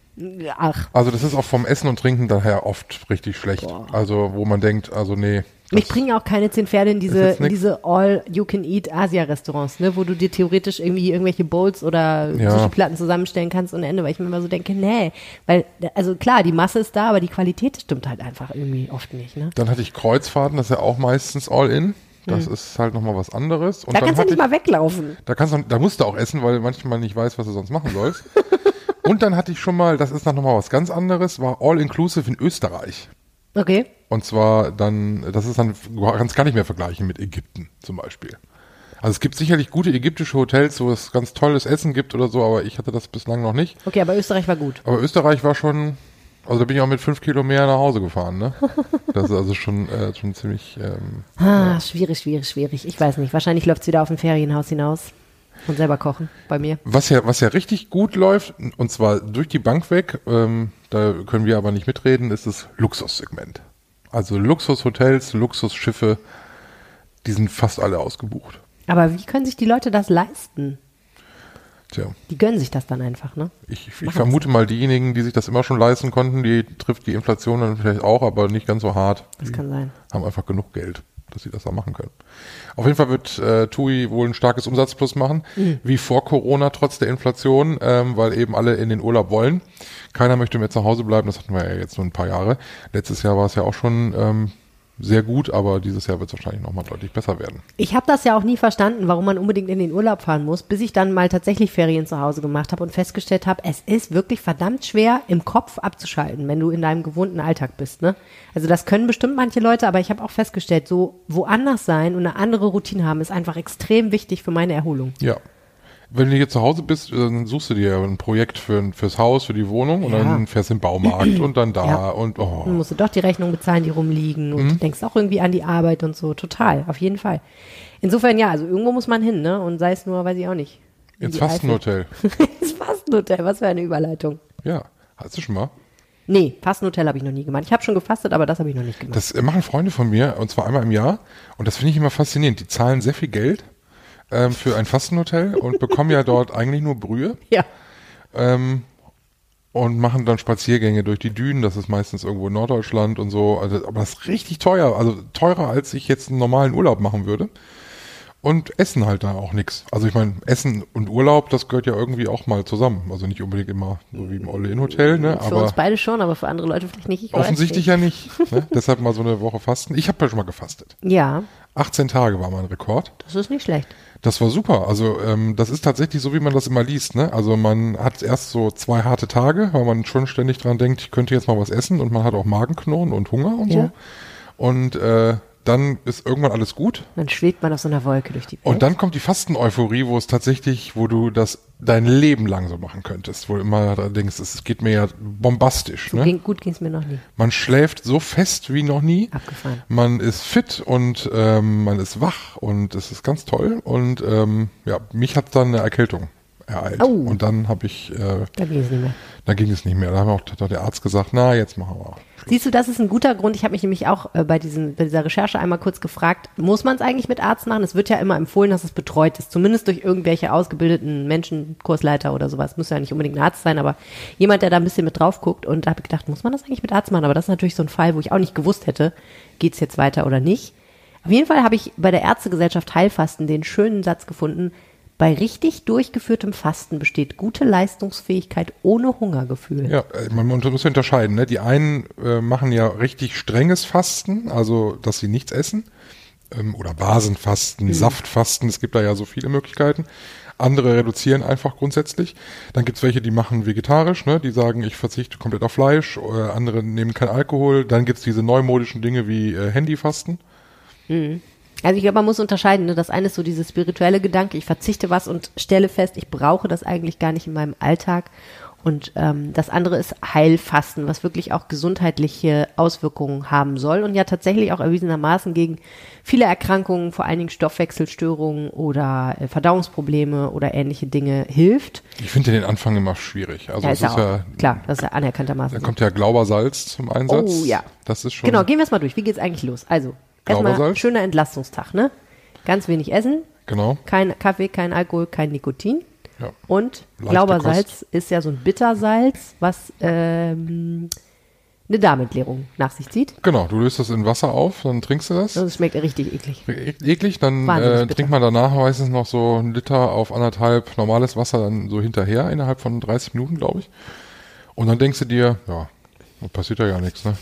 Ach, Also das ist auch vom Essen und Trinken daher oft richtig schlecht. Also wo man denkt, also nee. Mich bringen auch keine zehn Pferde in diese, in diese All-You-Can-Eat-Asia-Restaurants, ne, wo du dir theoretisch irgendwie irgendwelche Bowls oder Ja. Sushi-Platten zusammenstellen kannst und Ende, weil ich mir immer so denke, nee, weil, also klar, die Masse ist da, aber die Qualität stimmt halt einfach irgendwie oft nicht, ne? Dann hatte ich Kreuzfahrten, das ist ja auch meistens All-in. Das ist halt nochmal was anderes. Und Da dann kannst du nicht mal weglaufen. Da kannst du, da musst du auch essen, weil du manchmal nicht weißt, was du sonst machen sollst. *laughs* und dann hatte ich schon mal, das ist dann nochmal was ganz anderes, war All-Inclusive in Österreich. Okay. Und zwar dann, das ist dann, du kannst gar nicht mehr vergleichen mit Ägypten zum Beispiel. Also es gibt sicherlich gute ägyptische Hotels, wo es ganz tolles Essen gibt oder so, aber ich hatte das bislang noch nicht. Okay, aber Österreich war gut. Aber Österreich war schon, also da bin ich auch mit fünf Kilo mehr nach Hause gefahren, ne? *laughs* Das ist also schon, äh, schon ziemlich, ähm, Ah, schwierig, schwierig, schwierig. Ich weiß nicht. Wahrscheinlich läuft's wieder auf ein Ferienhaus hinaus. Und selber kochen bei mir. Was ja, was ja richtig gut läuft, und zwar durch die Bank weg, ähm, da können wir aber nicht mitreden, ist das Luxussegment. Also Luxushotels, Luxusschiffe, die sind fast alle ausgebucht. Aber wie können sich die Leute das leisten? Tja, Die gönnen sich das dann einfach, ne? ich, ich vermute mal, diejenigen, die sich das immer schon leisten konnten, die trifft die Inflation dann vielleicht auch, aber nicht ganz so hart. Das Die kann sein. haben einfach genug Geld, dass sie das da machen können. Auf jeden Fall wird äh, TUI wohl ein starkes Umsatzplus machen, Mhm. wie vor Corona, trotz der Inflation, ähm, weil eben alle in den Urlaub wollen. Keiner möchte mehr zu Hause bleiben, das hatten wir ja jetzt nur ein paar Jahre. Letztes Jahr war es ja auch schon ähm, sehr gut, aber dieses Jahr wird es wahrscheinlich nochmal deutlich besser werden. Ich habe das ja auch nie verstanden, warum man unbedingt in den Urlaub fahren muss, bis ich dann mal tatsächlich Ferien zu Hause gemacht habe und festgestellt habe, es ist wirklich verdammt schwer, im Kopf abzuschalten, wenn du in deinem gewohnten Alltag bist. Ne? Also das können bestimmt manche Leute, aber ich habe auch festgestellt, so woanders sein und eine andere Routine haben, ist einfach extrem wichtig für meine Erholung. Ja. Wenn du hier zu Hause bist, dann suchst du dir ein Projekt für, fürs Haus, für die Wohnung und Ja. dann fährst du im Baumarkt *clears throat* und dann da Ja. und Dann oh. musst du doch die Rechnung bezahlen, die rumliegen und Mhm. du denkst auch irgendwie an die Arbeit und so. Total, auf jeden Fall. Insofern ja, also irgendwo muss man hin, ne? Und sei es nur, weiß ich auch nicht. in Ins. Fastenhotel. *laughs* ins Fastenhotel, was für eine Überleitung. Ja, hast du schon mal? Nee, Fastenhotel habe ich noch nie gemacht. Ich habe schon gefastet, aber das habe ich noch nicht gemacht. Das machen Freunde von mir, und zwar einmal im Jahr. Und das finde ich immer faszinierend. Die zahlen sehr viel Geld ähm, für ein Fastenhotel und bekommen ja dort eigentlich nur Brühe *laughs* ja. ähm, und machen dann Spaziergänge durch die Dünen. Das ist meistens irgendwo in Norddeutschland und so. Also, aber das ist richtig teuer. Also teurer, als ich jetzt einen normalen Urlaub machen würde. Und essen halt da auch nichts. Also ich meine, Essen und Urlaub, das gehört ja irgendwie auch mal zusammen. Also nicht unbedingt immer so wie im All-In-Hotel, ne? Für aber uns beide schon, aber für andere Leute vielleicht nicht. Ich offensichtlich ja nicht. Ne? *laughs* Deshalb mal so eine Woche fasten. Ich habe ja schon mal gefastet. nicht. Ja, 18 Tage war mein Rekord. das ist nicht schlecht. Das war super. Also ähm, das ist tatsächlich so, wie man das immer liest. Ne? Also man hat erst so zwei harte Tage, weil man schon ständig dran denkt, ich könnte jetzt mal was essen und man hat auch Magenknurren und Hunger und Ja. so. Und äh, dann ist irgendwann alles gut. Dann schwebt man auf so einer Wolke durch die Welt. Und dann kommt die Fasten-Euphorie, wo es tatsächlich, wo du das dein Leben lang so machen könntest, wo du immer denkst, es geht mir ja bombastisch. so Ne? ging, gut ging es mir noch nie. Man schläft so fest wie noch nie. Abgefahren. Man ist fit und ähm, man ist wach und es ist ganz toll. Und ähm, ja, mich hat dann eine Erkältung ereilt. Oh. Und dann habe ich, äh, Da ging es nicht mehr. da ging es nicht mehr. Da haben auch hat der Arzt gesagt, na, jetzt machen wir. Siehst du, das ist ein guter Grund. Ich habe mich nämlich auch äh, bei, diesen, bei dieser Recherche einmal kurz gefragt, muss man es eigentlich mit Arzt machen? Es wird ja immer empfohlen, dass es betreut ist, zumindest durch irgendwelche ausgebildeten Menschen, Kursleiter oder sowas. Muss ja nicht unbedingt ein Arzt sein, aber jemand, der da ein bisschen mit drauf guckt. Und da habe ich gedacht, muss man das eigentlich mit Arzt machen? Aber das ist natürlich so ein Fall, wo ich auch nicht gewusst hätte, geht's jetzt weiter oder nicht. Auf jeden Fall habe ich bei der Ärztegesellschaft Heilfasten den schönen Satz gefunden, bei richtig durchgeführtem Fasten besteht gute Leistungsfähigkeit ohne Hungergefühl. Ja, äh, man muss unterscheiden. Ne? Die einen äh, machen ja richtig strenges Fasten, also dass sie nichts essen. Ähm, oder Basenfasten, Saftfasten, es gibt da ja so viele Möglichkeiten. Andere reduzieren einfach grundsätzlich. Dann gibt's welche, die machen vegetarisch, ne? die sagen, ich verzichte komplett auf Fleisch. Oder andere nehmen kein Alkohol. Dann gibt's diese neumodischen Dinge wie äh, Handyfasten. Also ich glaube, man muss unterscheiden. Ne? Das eine ist so dieses spirituelle Gedanke, ich verzichte was und stelle fest, ich brauche das eigentlich gar nicht in meinem Alltag. Und ähm, das andere ist Heilfasten, was wirklich auch gesundheitliche Auswirkungen haben soll und ja tatsächlich auch erwiesenermaßen gegen viele Erkrankungen, vor allen Dingen Stoffwechselstörungen oder äh, Verdauungsprobleme oder ähnliche Dinge hilft. Ich finde den Anfang immer schwierig. Also Ja, es ist ja auch, ja, klar, das ist ja anerkanntermaßen. da kommt ja Glaubersalz zum Einsatz. Oh, ja. Das ist schon. Genau, gehen wir es mal durch. Wie geht's eigentlich los? Also, erstmal schöner Entlastungstag, ne? Ganz wenig essen, Genau. kein Kaffee, kein Alkohol, kein Nikotin. Ja. Und Leichte Glaubersalz ist ja so ein Bittersalz, was ähm, eine Darmentleerung nach sich zieht. Genau, du löst das in Wasser auf, dann trinkst du das. Es schmeckt richtig eklig. E- eklig, dann äh, trinkt man danach meistens noch so einen Liter auf anderthalb normales Wasser dann so hinterher, innerhalb von 30 Minuten, glaube ich. Und dann denkst du dir, ja, passiert ja gar nichts, ne?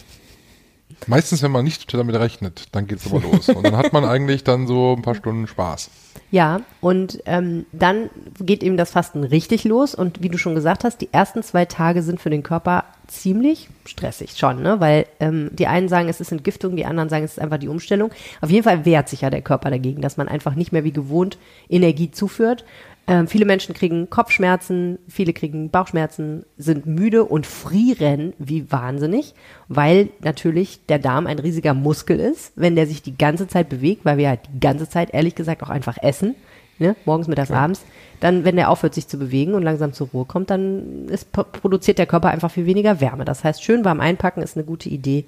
Meistens, wenn man nicht damit rechnet, dann geht's aber los. Und dann hat man *laughs* eigentlich dann so ein paar Stunden Spaß. Ja, und ähm, dann geht eben das Fasten richtig los. Und wie du schon gesagt hast, die ersten zwei Tage sind für den Körper ziemlich stressig schon, ne? Weil ähm, die einen sagen, es ist Entgiftung, die anderen sagen, es ist einfach die Umstellung. Auf jeden Fall wehrt sich ja der Körper dagegen, dass man einfach nicht mehr wie gewohnt Energie zuführt. Ähm, viele Menschen kriegen Kopfschmerzen, viele kriegen Bauchschmerzen, sind müde und frieren wie wahnsinnig, weil natürlich der Darm ein riesiger Muskel ist, wenn der sich die ganze Zeit bewegt, weil wir halt die ganze Zeit ehrlich gesagt auch einfach essen, ne? morgens, mittags, abends, dann, wenn der aufhört, sich zu bewegen und langsam zur Ruhe kommt, dann ist, produziert der Körper einfach viel weniger Wärme. Das heißt, schön warm einpacken ist eine gute Idee.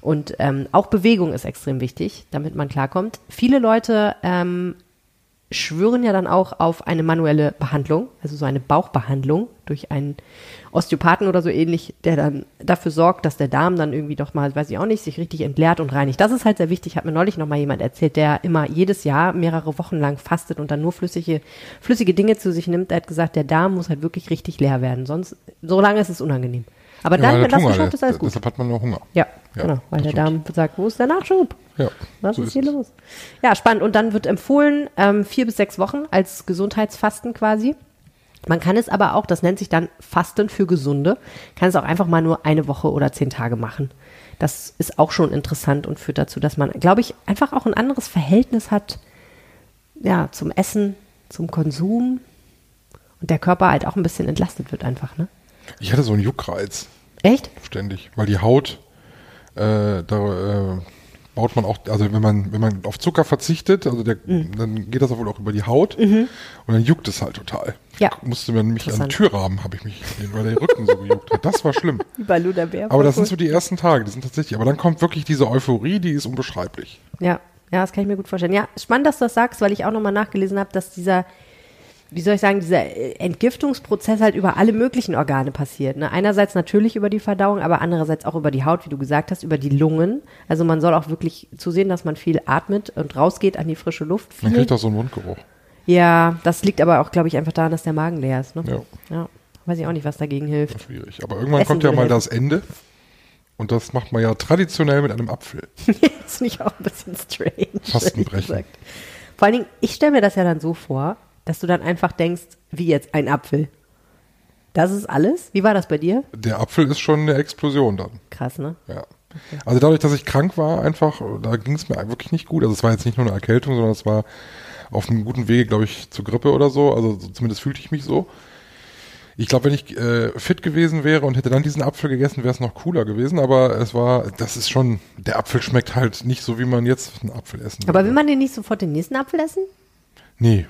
Und ähm, auch Bewegung ist extrem wichtig, damit man klarkommt. Viele Leute ähm, schwören ja dann auch auf eine manuelle Behandlung, also so eine Bauchbehandlung durch einen Osteopathen oder so ähnlich, der dann dafür sorgt, dass der Darm dann irgendwie doch mal, weiß ich auch nicht, sich richtig entleert und reinigt. Das ist halt sehr wichtig, hat mir neulich noch mal jemand erzählt, der immer jedes Jahr mehrere Wochen lang fastet und dann nur flüssige, flüssige Dinge zu sich nimmt. Der hat gesagt, der Darm muss halt wirklich richtig leer werden, sonst, so lange ist es unangenehm. Aber dann, Ja, wenn das geschafft ist, alles gut. Deshalb hat man noch Hunger. Ja, Ja, genau, weil der Darm sagt, wo ist der Nachschub? Ja, Was so ist hier los? Ja, spannend. Und dann wird empfohlen, ähm, vier bis sechs Wochen als Gesundheitsfasten quasi. Man kann es aber auch, das nennt sich dann Fasten für Gesunde, kann es auch einfach mal nur eine Woche oder zehn Tage machen. Das ist auch schon interessant und führt dazu, dass man, glaube ich, einfach auch ein anderes Verhältnis hat, ja, zum Essen, zum Konsum und der Körper halt auch ein bisschen entlastet wird einfach, ne? Ich hatte so einen Juckreiz. Echt? ständig, weil die Haut, äh, da äh, baut man auch, also wenn man wenn man auf Zucker verzichtet, also der, Mhm. dann geht das wohl auch über die Haut und dann juckt es halt total. Ja. Musste mir nämlich an den. Türrahmen habe ich mich, weil der Rücken so gejuckt hat. Das war schlimm. *laughs* Über Luderbär. Aber das sind so die ersten Tage, die sind tatsächlich. Aber dann kommt wirklich diese Euphorie, die ist unbeschreiblich. Ja, ja, das kann ich mir gut vorstellen. Ja, spannend, dass du das sagst, weil ich auch nochmal nachgelesen habe, dass dieser, wie soll ich sagen, dieser äh, Entgiftungsprozess halt über alle möglichen Organe passiert. Ne? Einerseits natürlich über die Verdauung, aber andererseits auch über die Haut, wie du gesagt hast, über die Lungen. Also man soll auch wirklich zusehen, dass man viel atmet und rausgeht an die frische Luft. Man kriegt auch so einen Mundgeruch. Ja, das liegt aber auch, glaube ich, einfach daran, dass der Magen leer ist. Ne? Ja, Ja. Weiß ich auch nicht, was dagegen hilft. schwierig. Aber irgendwann Essen kommt ja mal helfen. das Ende. Und das macht man ja traditionell mit einem Apfel. *laughs* ist nicht auch ein bisschen strange. Fastenbrechen. Vor allen Dingen, ich stelle mir das ja dann so vor, dass du dann einfach denkst, wie jetzt ein Apfel. Das ist alles? Wie war das bei dir? Der Apfel ist schon eine Explosion dann. Krass, ne? Ja. Also dadurch, dass ich krank war, einfach, da ging es mir wirklich nicht gut. Also es war jetzt nicht nur eine Erkältung, sondern es war auf einem guten Wege, glaube ich, zur Grippe oder so. Also so- zumindest fühlte ich mich so. Ich glaube, wenn ich äh, fit gewesen wäre und hätte dann diesen Apfel gegessen, wäre es noch cooler gewesen. Aber es war, das ist schon, der Apfel schmeckt halt nicht so, wie man jetzt einen Apfel essen Aber würde. will man den nicht sofort den nächsten Apfel essen? Nee,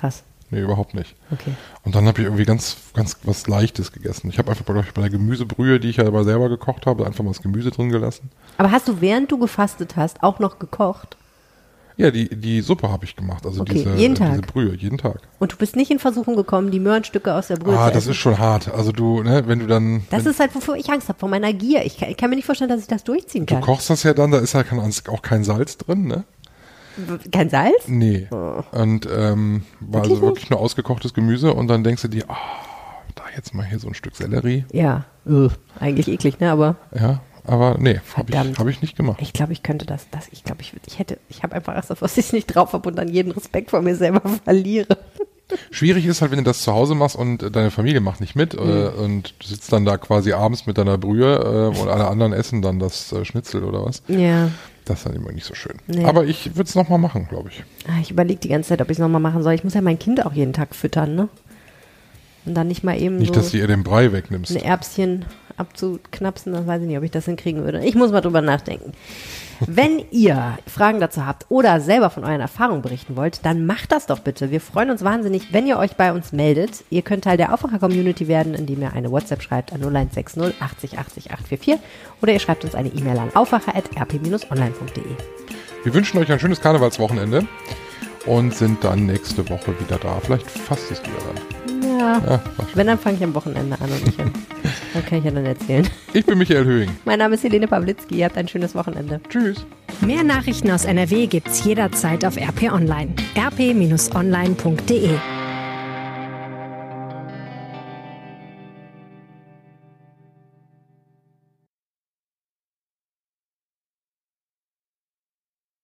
Krass. nee, überhaupt nicht. Okay. Und dann habe ich irgendwie ganz, ganz was Leichtes gegessen. Ich habe einfach, ich, bei der Gemüsebrühe, die ich ja aber selber gekocht habe, einfach mal das Gemüse drin gelassen. Aber hast du, während du gefastet hast, auch noch gekocht? Ja, die, die Suppe habe ich gemacht. Also Okay, diese, jeden diese Tag? Brühe, jeden Tag. Und du bist nicht in Versuchung gekommen, die Möhrenstücke aus der Brühe Ah, zu das essen? ist schon hart. Also du, ne, wenn du dann, das ist halt, wovor ich Angst habe, vor meiner Gier. Ich kann, ich kann mir nicht vorstellen, dass ich das durchziehen du kann. kochst das ja dann, da ist ja kein, auch kein Salz drin, ne? Kein Salz? Nee. Und ähm, war also Wirklich wirklich nur ausgekochtes Gemüse und dann denkst du dir, ah, da jetzt mal hier so ein Stück Sellerie. Ja. Ugh. Eigentlich eklig, ne? Aber Ja, aber nee, habe ich, hab ich nicht gemacht. ich glaube, ich könnte das, das ich glaube, ich, ich hätte, ich habe einfach Angst, dass ich es nicht drauf habe und dann jeden Respekt vor mir selber *laughs* verliere. Schwierig ist halt, wenn du das zu Hause machst und äh, deine Familie macht nicht mit äh, Mhm. und du sitzt dann da quasi abends mit deiner Brühe äh, und alle anderen essen dann das äh, Schnitzel oder was. Ja. Das ist dann immer nicht so schön. Nee. Aber ich würde es nochmal machen, glaube ich. Ah, Ich überlege die ganze Zeit, ob ich es nochmal machen soll. Ich muss ja mein Kind auch jeden Tag füttern, ne? Und dann nicht mal eben Nicht, so dass du ihr den Brei wegnimmst. ein Erbschen abzuknapsen, das weiß ich nicht, ob ich das hinkriegen würde. Ich muss mal drüber nachdenken. Wenn *laughs* ihr Fragen dazu habt oder selber von euren Erfahrungen berichten wollt, dann macht das doch bitte. Wir freuen uns wahnsinnig, wenn ihr euch bei uns meldet. Ihr könnt Teil der Aufwacher-Community werden, indem ihr eine WhatsApp schreibt an 0160 80 80 844 oder ihr schreibt uns eine E-Mail an aufwacher.rp-online.de. Wir wünschen euch ein schönes Karnevalswochenende und sind dann nächste Woche wieder da. Vielleicht fast ist wieder dann. Ja, Ja, wenn, dann fange ich am Wochenende an und nicht an. *laughs* Dann kann ich ja dann erzählen. ich bin Michael Höhing. Mein Name ist Helene Pawlitzki. Ihr habt ein schönes Wochenende. Tschüss. Mehr Nachrichten aus NRW gibt's jederzeit auf RP Online. rp-online.de